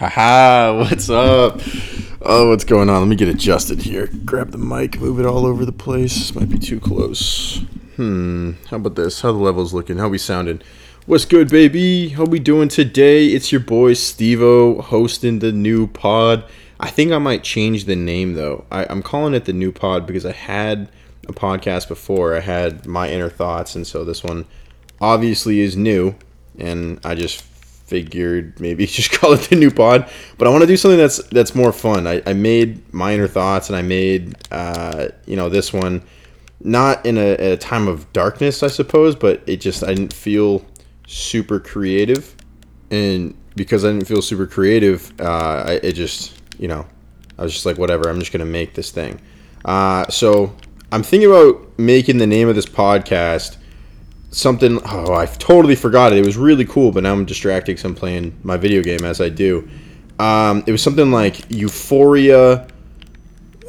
Haha, what's up? Oh, what's going on? Let me get adjusted here. Grab the mic, move it all over the place. This might be too close. Hmm, how about this? How the levels looking? How we sounding? What's good, baby? How we doing today? It's your boy Stevo hosting the new pod. I think I might change the name though. I, I'm calling it the new pod because I had a podcast before. I had my inner thoughts, and so this one obviously is new, and I just figured maybe just call it the new pod. But I want to do something that's that's more fun. I, I made minor thoughts, and I made uh, you know this one not in a, a time of darkness, I suppose, but it just I didn't feel super creative, and because I didn't feel super creative, uh, I, it just you know I was just like whatever. I'm just gonna make this thing. Uh, so I'm thinking about making the name of this podcast something. Oh, I totally forgot it. It was really cool, but now I'm distracted because I'm playing my video game as I do. Um, it was something like Euphoria.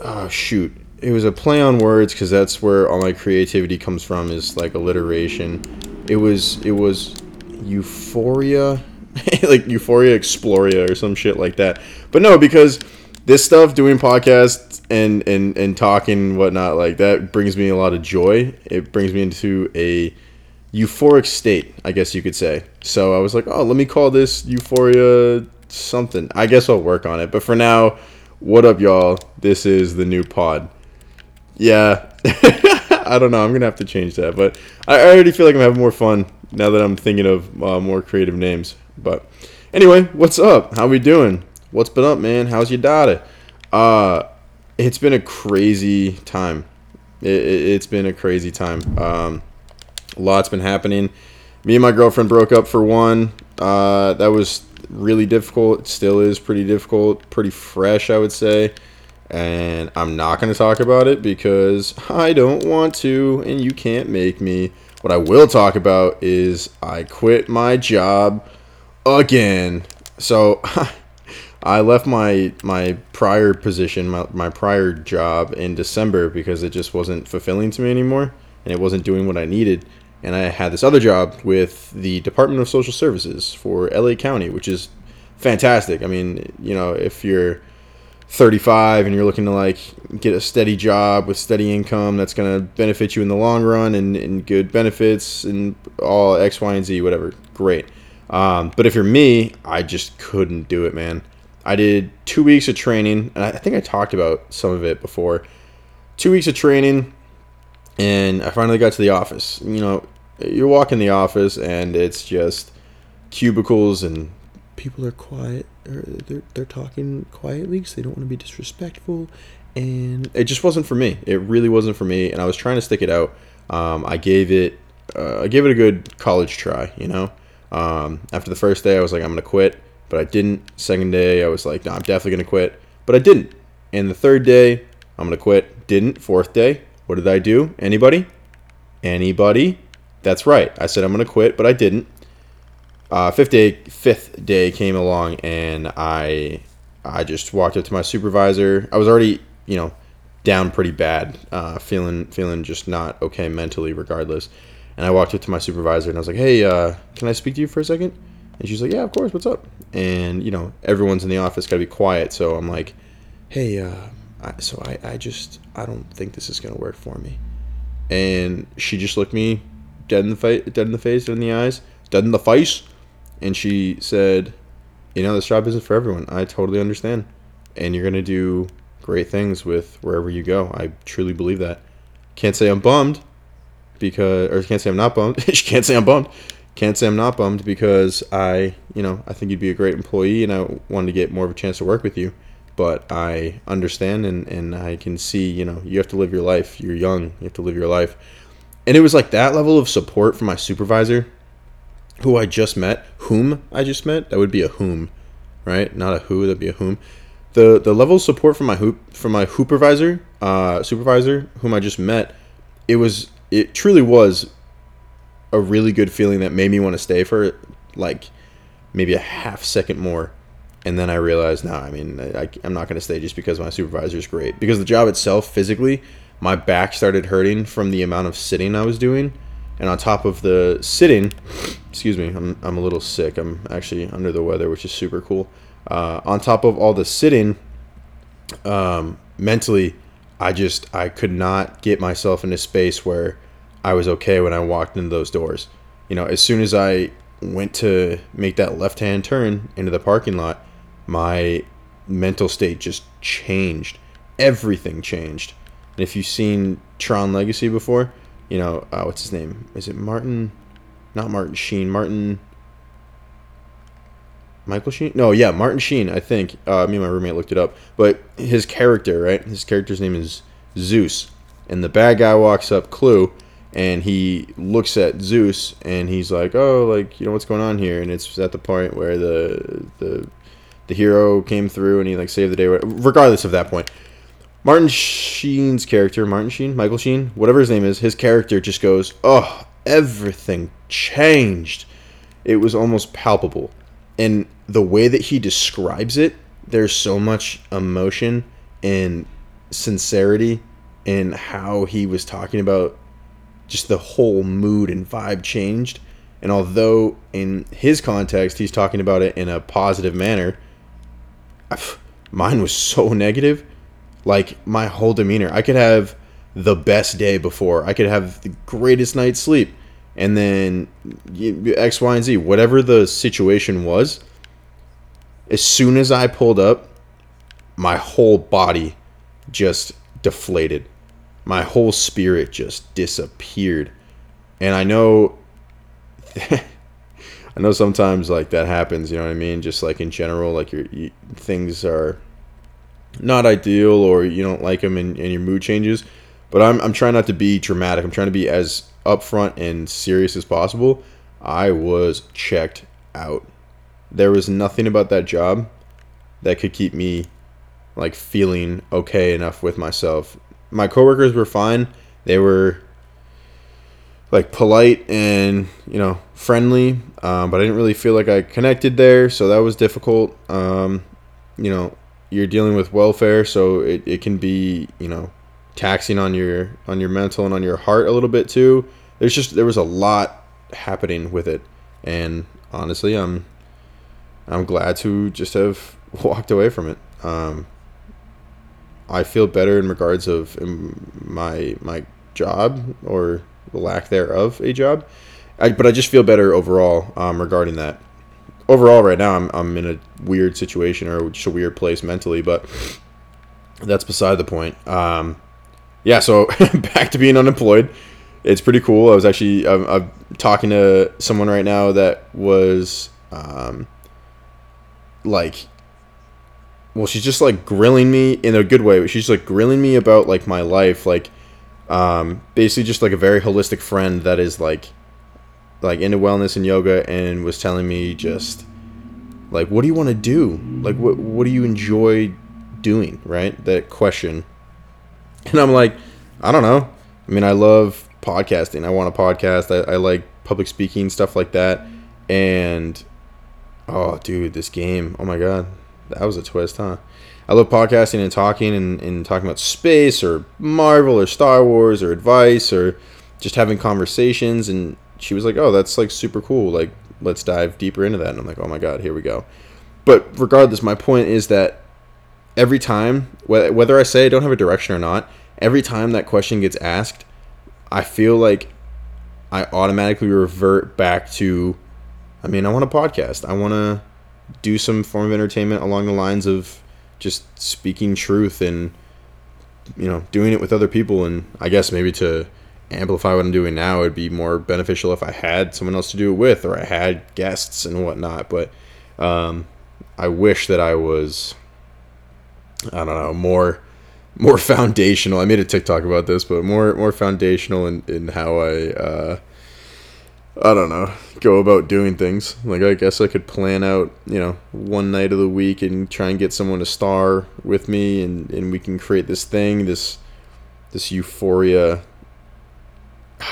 Oh shoot! It was a play on words because that's where all my creativity comes from. Is like alliteration. It was it was Euphoria, like Euphoria Exploria or some shit like that. But no, because this stuff, doing podcasts and and and talking and whatnot, like that brings me a lot of joy. It brings me into a euphoric state, I guess you could say. So I was like, oh, let me call this Euphoria something. I guess I'll work on it. But for now, what up, y'all? This is the new pod. Yeah. I don't know. I'm going to have to change that. But I already feel like I'm having more fun now that I'm thinking of uh, more creative names. But anyway, what's up? How we doing? What's been up, man? How's your daughter? Uh, it's been a crazy time. It, has it, been a crazy time. Um, a lot's been happening. Me and my girlfriend broke up for one. Uh, that was really difficult. It still is pretty difficult, pretty fresh, I would say. And I'm not going to talk about it because I don't want to, and you can't make me. What I will talk about is I quit my job again. So I left my my prior position, my, my prior job in December because it just wasn't fulfilling to me anymore and it wasn't doing what I needed and I had this other job with the Department of Social Services for LA County, which is fantastic. I mean, you know, if you're 35 and you're looking to like get a steady job with steady income that's going to benefit you in the long run and, and good benefits and all X, Y, and Z, whatever, great. Um, but if you're me, I just couldn't do it, man. I did two weeks of training, and I think I talked about some of it before. Two weeks of training, and I finally got to the office. You know, you walk in the office and it's just cubicles and people are quiet or they're, they're talking quietly because they don't want to be disrespectful. And it just wasn't for me. It really wasn't for me and i was trying to stick it out. Um, i gave it uh, i gave it a good college try you know? Um, after the first day i was like i'm gonna quit but i didn't. Second day i was like no i'm definitely gonna quit but i didn't. And the third day i'm gonna quit. Didn't. Fourth day what did i do? Anybody? Anybody that's right. I said I'm going to quit, but I didn't. Uh, fifth day, fifth day came along, and I, I just walked up to my supervisor. I was already, you know, down pretty bad, uh, feeling, feeling just not okay mentally, regardless. And I walked up to my supervisor, and I was like, "Hey, uh, can I speak to you for a second? And she's like, "Yeah, of course. What's up?" And you know, everyone's in the office, got to be quiet. So I'm like, "Hey, uh, I, so I, I just, I don't think this is gonna work for me." And she just looked me dead in the face, dead in the face, the eyes, dead in the face, and she said, "You know, this job isn't for everyone. I totally understand, and you're gonna do great things with wherever you go. I truly believe that. Can't say I'm bummed because, or can't say I'm not bummed. she can't say I'm bummed. Can't say I'm not bummed because I, you know, I think you'd be a great employee, and I wanted to get more of a chance to work with you." But I understand and, and I can see, you know, you have to live your life. You're young. You have to live your life and it was like that level of support from my supervisor, who I just met, whom I just met. That would be a whom, right? Not a who. That'd be a whom. The the level of support from my hoop from my hoopervisor, uh, supervisor, whom I just met, it was it truly was a really good feeling that made me want to stay for like maybe a half second more. And then I realized, nah, I mean, I, I'm not going to stay just because my supervisor is great. Because the job itself, physically, my back started hurting from the amount of sitting I was doing. and on top of the sitting, excuse me, I'm, I'm a little sick. I'm actually under the weather, which is super cool. Uh, on top of all the sitting, um, mentally, I just I could not get myself in a space where I was okay when I walked into those doors. You know, as soon as I went to make that left hand turn into the parking lot, my mental state just changed. Everything changed. And if you've seen Tron Legacy before, you know, uh, what's his name? Is it Martin? Not Martin Sheen. Martin. Michael Sheen? No, yeah, Martin Sheen, I think. Uh, me and my roommate looked it up. But his character, right? His character's name is Zuse. And the bad guy walks up, Clu, and he looks at Zuse and he's like, "Oh, like you know what's going on here?" And it's at the point where the the the hero came through and he like saved the day. Regardless of that point, Martin Sheen's character, Martin Sheen, Michael Sheen, whatever his name is, his character just goes, "Oh, everything changed." It was almost palpable, and the way that he describes it, there's so much emotion and sincerity in how he was talking about just the whole mood and vibe changed. And although in his context he's talking about it in a positive manner, mine was so negative. Like my whole demeanor, I could have the best day before, I could have the greatest night's sleep, and then X, Y, and Z, whatever the situation was. As soon as I pulled up, my whole body just deflated my whole spirit just disappeared. And I know I know sometimes like that happens, you know what I mean? Just like in general, like your you, things are not ideal or you don't like them and, and your mood changes. But I'm, I'm trying not to be dramatic. I'm trying to be as upfront and serious as possible. I was checked out. There was nothing about that job that could keep me like feeling okay enough with myself my coworkers were fine. They were like polite and you know friendly, um, but I didn't really feel like I connected there, so that was difficult. Um, you know, you're dealing with welfare, so it, it can be you know taxing on your on your mental and on your heart a little bit too. There's just there was a lot happening with it, and honestly, I'm I'm glad to just have walked away from it. Um, I feel better in regards of um, my my job or the lack thereof a job. I, but I just feel better overall um, regarding that. Overall, right now I'm I'm in a weird situation or just a weird place mentally, but that's beside the point. Um, yeah, so back to being unemployed. It's pretty cool. I was actually I'm, I'm talking to someone right now that was um, like well, she's just like grilling me in a good way. She's like grilling me about like my life, like um, basically just like a very holistic friend that is like like into wellness and yoga, and was telling me just like what do you want to do? Like what what do you enjoy doing? Right, that question, and I'm like, I don't know. I mean, I love podcasting. I want a podcast. I, I like public speaking stuff like that, and oh, dude, this game. Oh my god, that was a twist, huh? I love podcasting and talking and, and talking about space or Marvel or Star Wars or advice or just having conversations. And she was like, oh, that's like super cool. Like, let's dive deeper into that. And I'm like, oh my God, here we go. But regardless, my point is that every time, whether I say I don't have a direction or not, every time that question gets asked, I feel like I automatically revert back to, I mean, I want a podcast. I want to do some form of entertainment along the lines of just speaking truth and you know doing it with other people and i guess maybe to amplify what i'm doing now it'd be more beneficial if i had someone else to do it with or i had guests and whatnot but um, i wish that i was i don't know more more foundational i made a tiktok about this but more more foundational in, in how i uh, I don't know, go about doing things. Like I guess I could plan out, you know, one night of the week and try and get someone to star with me and, and we can create this thing, this this euphoria.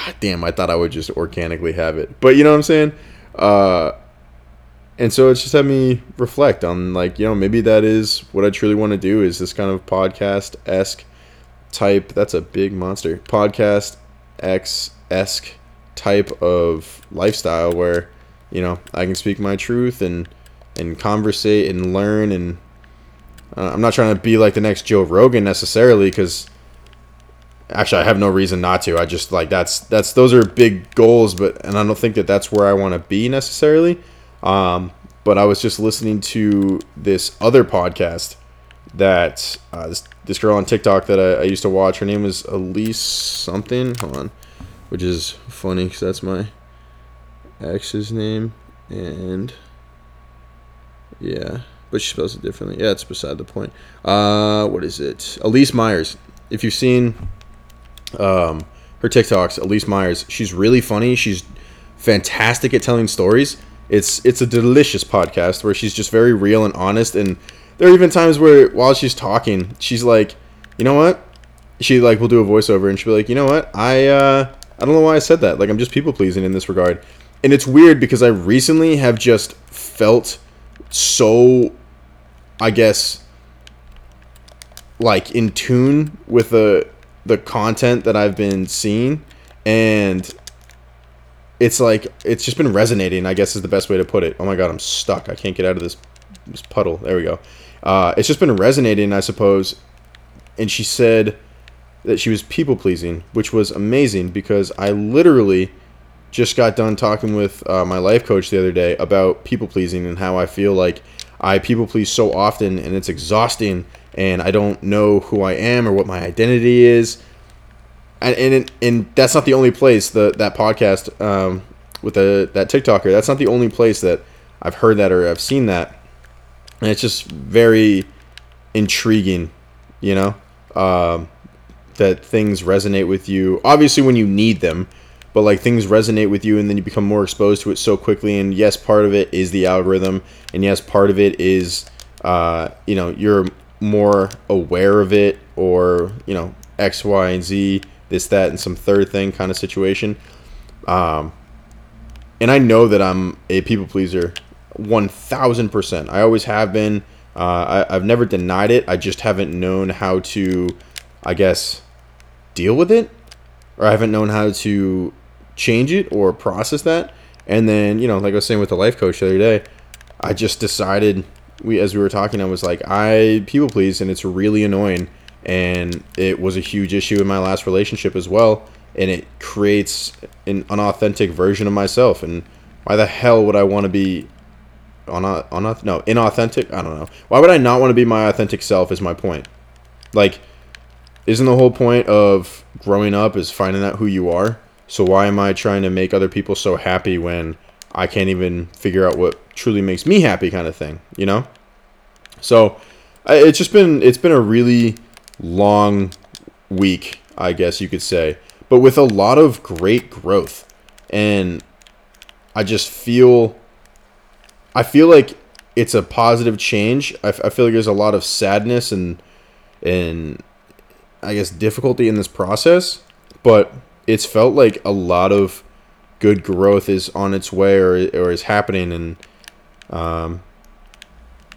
Ah, damn, I thought I would just organically have it. But you know what I'm saying? Uh and so it's just had me reflect on like, you know, maybe that is what I truly want to do is this kind of podcast esque type that's a big monster. Podcast X esque type of lifestyle where you know I can speak my truth and and conversate and learn and uh, I'm not trying to be like the next Joe Rogan necessarily because actually I have no reason not to. I just like that's that's those are big goals, but and I don't think that that's where I want to be necessarily. Um, but I was just listening to this other podcast that uh, this, this girl on TikTok that I, I used to watch. Her name was Elise something. Hold on, which is funny because that's my ex's name, and yeah, but she spells it differently. Yeah, it's beside the point. Uh, what is it? Elyse Myers. If you've seen um, her TikToks, Elyse Myers, she's really funny. She's fantastic at telling stories. It's it's a delicious podcast where she's just very real and honest. And there are even times where while she's talking, she's like, you know what? She like will do a voiceover and she'll be like, you know what? I uh, I don't know why I said that. Like I'm just people pleasing in this regard. And it's weird because I recently have just felt so, I guess, like in tune with the the content that I've been seeing, and it's like it's just been resonating. I guess is the best way to put it. Oh my god, I'm stuck. I can't get out of this this puddle. There we go. Uh, it's just been resonating, I suppose. And she said that she was people pleasing, which was amazing because I literally just got done talking with uh, my life coach the other day about people pleasing and how I feel like I people please so often and it's exhausting and I don't know who I am or what my identity is. And and, and that's not the only place the that podcast um, with the that TikToker. That's not the only place that I've heard that or I've seen that, and it's just very intriguing, you know, um, that things resonate with you. Obviously, when you need them, but like things resonate with you, and then you become more exposed to it so quickly. And yes, part of it is the algorithm, and yes, part of it is, uh, you know, you're more aware of it or you know X, Y, and Z, this, that, and some third thing kind of situation. Um, and I know that I'm a people pleaser, one thousand percent. I always have been. Uh, I, I've never denied it. I just haven't known how to, I guess, deal with it, or I haven't known how to change it or process that. And then, you know, like I was saying with the life coach the other day, I just decided we as we were talking, I was like, I people please, and it's really annoying. And it was a huge issue in my last relationship as well. And it creates an unauthentic version of myself. And why the hell would I want to be on a, on a, no inauthentic? I don't know. Why would I not want to be my authentic self? Is my point. Like, isn't the whole point of growing up is finding out who you are? So why am I trying to make other people so happy when I can't even figure out what truly makes me happy kind of thing, you know? So it's just been it's been a really long week, I guess you could say, but with a lot of great growth. And I just feel I feel like it's a positive change. I, I feel like there's a lot of sadness and and I guess difficulty in this process, but it's felt like a lot of good growth is on its way or, or is happening. And um,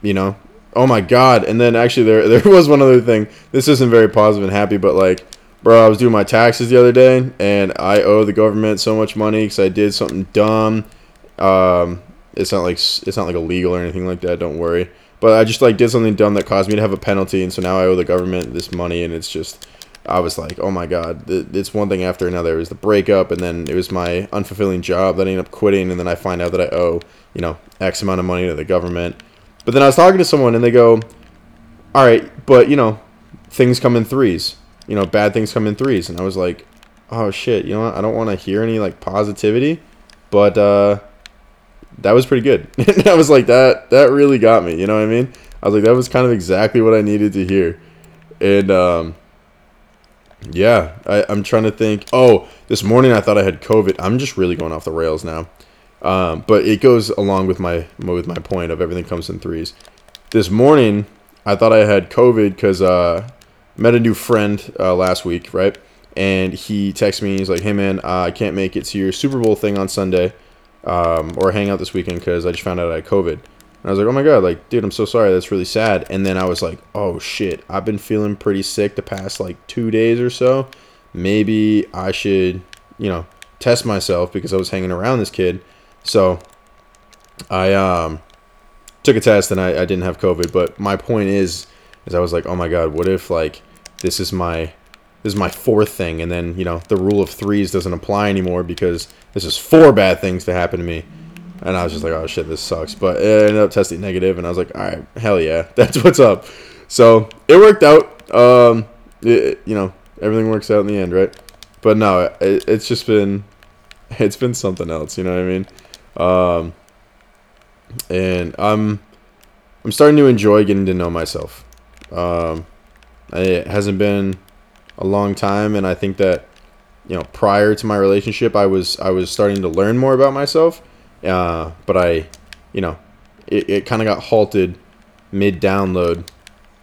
you know oh my god. And then actually there there was one other thing. This isn't very positive and happy but like bro i was doing my taxes the other day and i owe the government so much money because i did something dumb. Um, it's not like it's not like illegal or anything like that don't worry. But i just like did something dumb that caused me to have a penalty and so now i owe the government this money and it's just I was like, oh my god, it's one thing after another. It was the breakup, and then it was my unfulfilling job that I ended up quitting, and then I find out that I owe, you know, X amount of money to the government. But then I was talking to someone, and they go, all right, but you know, things come in threes. You know, bad things come in threes, and I was like, oh shit, you know what? I don't want to hear any like positivity, but uh, that was pretty good. I was like, that that really got me. You know what I mean? I was like, that was kind of exactly what I needed to hear, and um yeah, I, I'm trying to think. Oh, this morning I thought I had COVID. I'm just really going off the rails now. Um, but it goes along with my with my point of everything comes in threes. This morning I thought I had COVID because uh, met a new friend uh, last week, right? And he texted me. He's like, "Hey man, uh, I can't make it to your Super Bowl thing on Sunday, um, or hang out this weekend because I just found out I had COVID." And I was like, oh my God, like, dude, I'm so sorry. That's really sad. And then I was like, oh shit, I've been feeling pretty sick the past like two days or so. Maybe I should, you know, test myself because I was hanging around this kid. So I um, took a test and I, I didn't have COVID. But my point is, is I was like, oh my god, what if like this is my this is my fourth thing, and then you know the rule of threes doesn't apply anymore because this is four bad things to happen to me. And I was just like, oh shit, this sucks. But it ended up testing negative, and I was like, all right, hell yeah, that's what's up. So it worked out. Um, it, you know, everything works out in the end, right? But no, it, it's just been, it's been something else. You know what I mean? Um, and I'm, I'm starting to enjoy getting to know myself. Um, it hasn't been a long time, and I think that, you know, prior to my relationship, I was I was starting to learn more about myself. Uh, but I, you know, it, it kind of got halted mid download,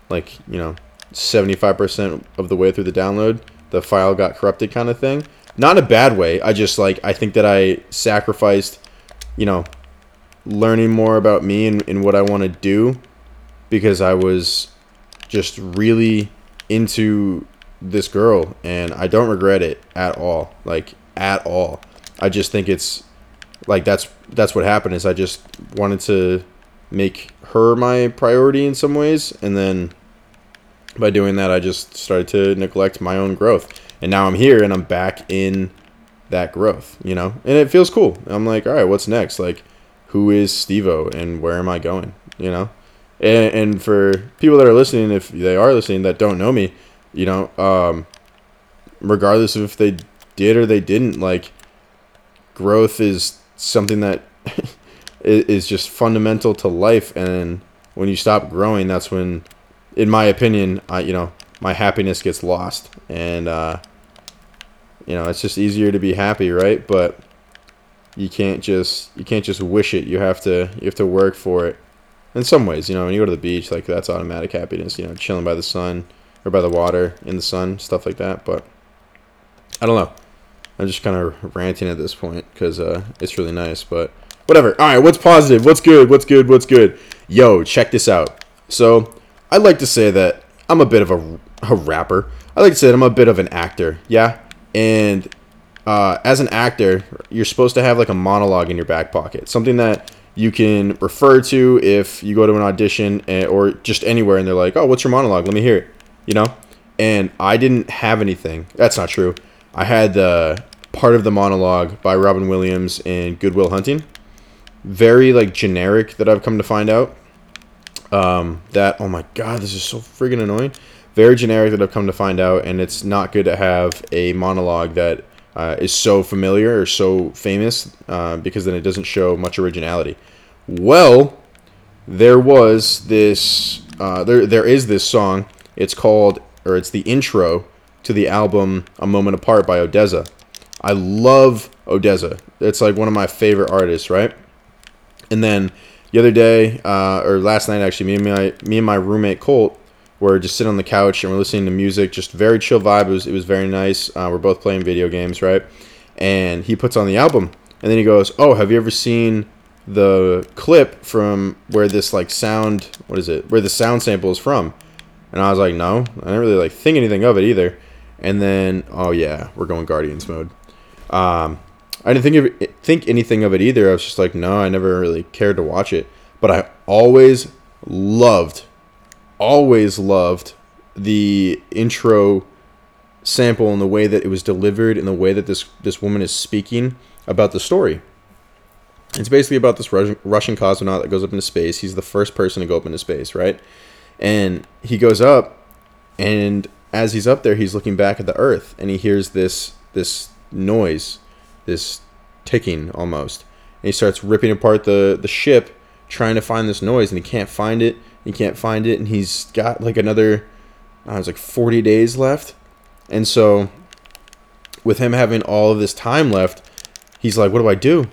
like you know, 75% of the way through the download, the file got corrupted kind of thing. Not a bad way. I just like I think that I sacrificed, you know, learning more about me and, and what I want to do because I was just really into this girl and I don't regret it at all. Like at all. I just think it's like that's that's what happened is I just wanted to make her my priority in some ways and then by doing that, I just started to neglect my own growth. And now I'm here and I'm back in that growth, you know? And it feels cool. I'm like, all right, what's next? Like, who is Stevo and where am I going, you know? And, and for people that are listening, if they are listening that don't know me, you know, um, regardless of if they did or they didn't, like, growth is something that is just fundamental to life. And when you stop growing, that's when in my opinion, I you know my happiness gets lost, and uh, you know it's just easier to be happy, right? But you can't just you can't just wish it. You have to you have to work for it. In some ways, you know, when you go to the beach, like that's automatic happiness. You know, chilling by the sun or by the water in the sun, stuff like that. But I don't know. I'm just kind of ranting at this point because uh, it's really nice. But whatever. All right, what's positive? What's good? What's good? What's good? Yo, check this out. So I like to say that I'm a bit of a, a rapper. I like to say that I'm a bit of an actor. Yeah, and uh, as an actor, you're supposed to have like a monologue in your back pocket, something that you can refer to if you go to an audition eh, or just anywhere, and they're like, "Oh, what's your monologue? Let me hear it." You know. And I didn't have anything. That's not true. I had the part of the monologue by Robin Williams in Good Will Hunting. Very like generic that I've come to find out. Um, that oh my god, this is so friggin' annoying. Very generic that I've come to find out, and it's not good to have a monologue that uh, is so familiar or so famous uh, because then it doesn't show much originality. Well, there was this. Uh, there there is this song. It's called or it's the intro to the album A Moment Apart by ODESZA. I love ODESZA. It's like one of my favorite artists, right? And then the other day, uh, or last night actually, me and my me and my roommate Colt were just sitting on the couch and we're listening to music, just very chill vibe. It was it was very nice. Uh, we're both playing video games, right? And he puts on the album, and then he goes, "Oh, have you ever seen the clip from where this like sound? What is it? Where the sound sample is from?" And I was like, "No, I didn't really like think anything of it either." And then, oh yeah, we're going Guardians mode. Um, I didn't think of it, think anything of it either. I was just like, no, I never really cared to watch it. But I always loved, always loved the intro sample and the way that it was delivered and the way that this this woman is speaking about the story. It's basically about this Russian cosmonaut that goes up into space. He's the first person to go up into space, right? And he goes up, and as he's up there, he's looking back at the Earth, and he hears this this noise this ticking almost. And he starts ripping apart the, the ship trying to find this noise and he can't find it. He can't find it and he's got like another I was like 40 days left. And so with him having all of this time left, he's like, what do I do?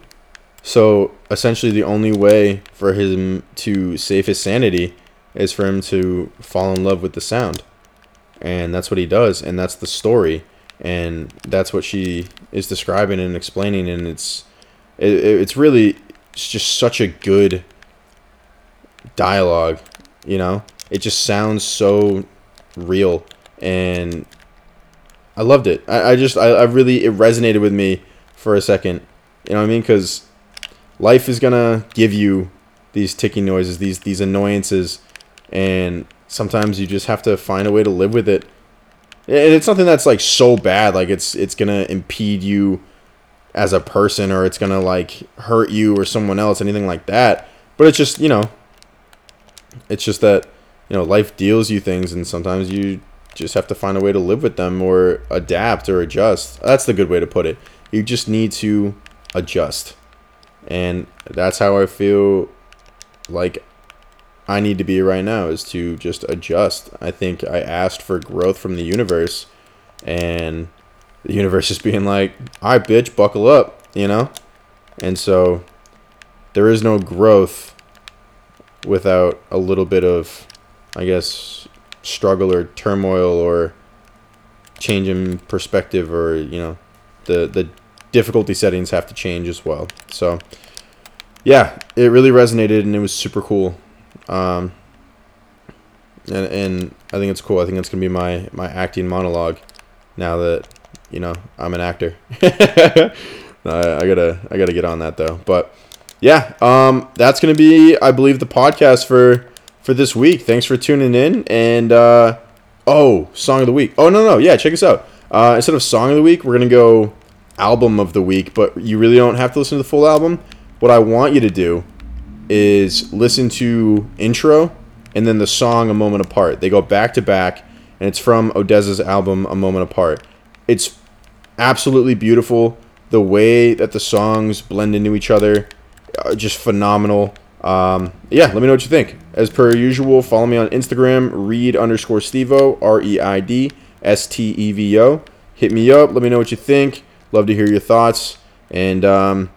So essentially the only way for him to save his sanity is for him to fall in love with the sound. And that's what he does and that's the story and that's what she is describing and explaining and it's it, it's really it's just such a good dialogue you know it just sounds so real and i loved it i, I just I, I really it resonated with me for a second. You know what I mean? Because life is gonna give you these ticking noises, these these annoyances, and sometimes you just have to find a way to live with it. And it's something that's like so bad, like it's it's gonna impede you as a person, or it's gonna like hurt you or someone else, anything like that. But it's just you know, it's just that you know life deals you things, and sometimes you just have to find a way to live with them or adapt or adjust. That's the good way to put it. You just need to adjust. And that's how I feel like I need to be right now is to just adjust. I think I asked for growth from the universe and the universe is being like, "All right, bitch, buckle up," you know? And so there is no growth without a little bit of I guess struggle or turmoil or change in perspective or, you know, the the difficulty settings have to change as well. So yeah, it really resonated and it was super cool. Um, and, and I think it's cool. I think it's gonna be my my acting monologue now that you know I'm an actor. I, I gotta I gotta get on that though. But yeah, um, that's gonna be I believe the podcast for for this week. Thanks for tuning in and uh, oh song of the week. Oh no no yeah check us out. Uh, instead of song of the week, we're gonna go album of the week. But you really don't have to listen to the full album. What I want you to do is listen to intro and then the song a moment apart. They go back to back, and it's from ODESZA's album A Moment Apart. It's absolutely beautiful. The way that the songs blend into each other, are just phenomenal. Um, yeah, let me know what you think. As per usual, follow me on Instagram, reid underscore Stevo, R E I D S T E V O. Hit me up. Let me know what you think. Love to hear your thoughts. And um,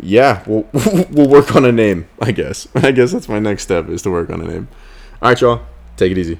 yeah, we'll we'll work on a name. I guess. I guess that's my next step is to work on a name. All right, y'all. Take it easy.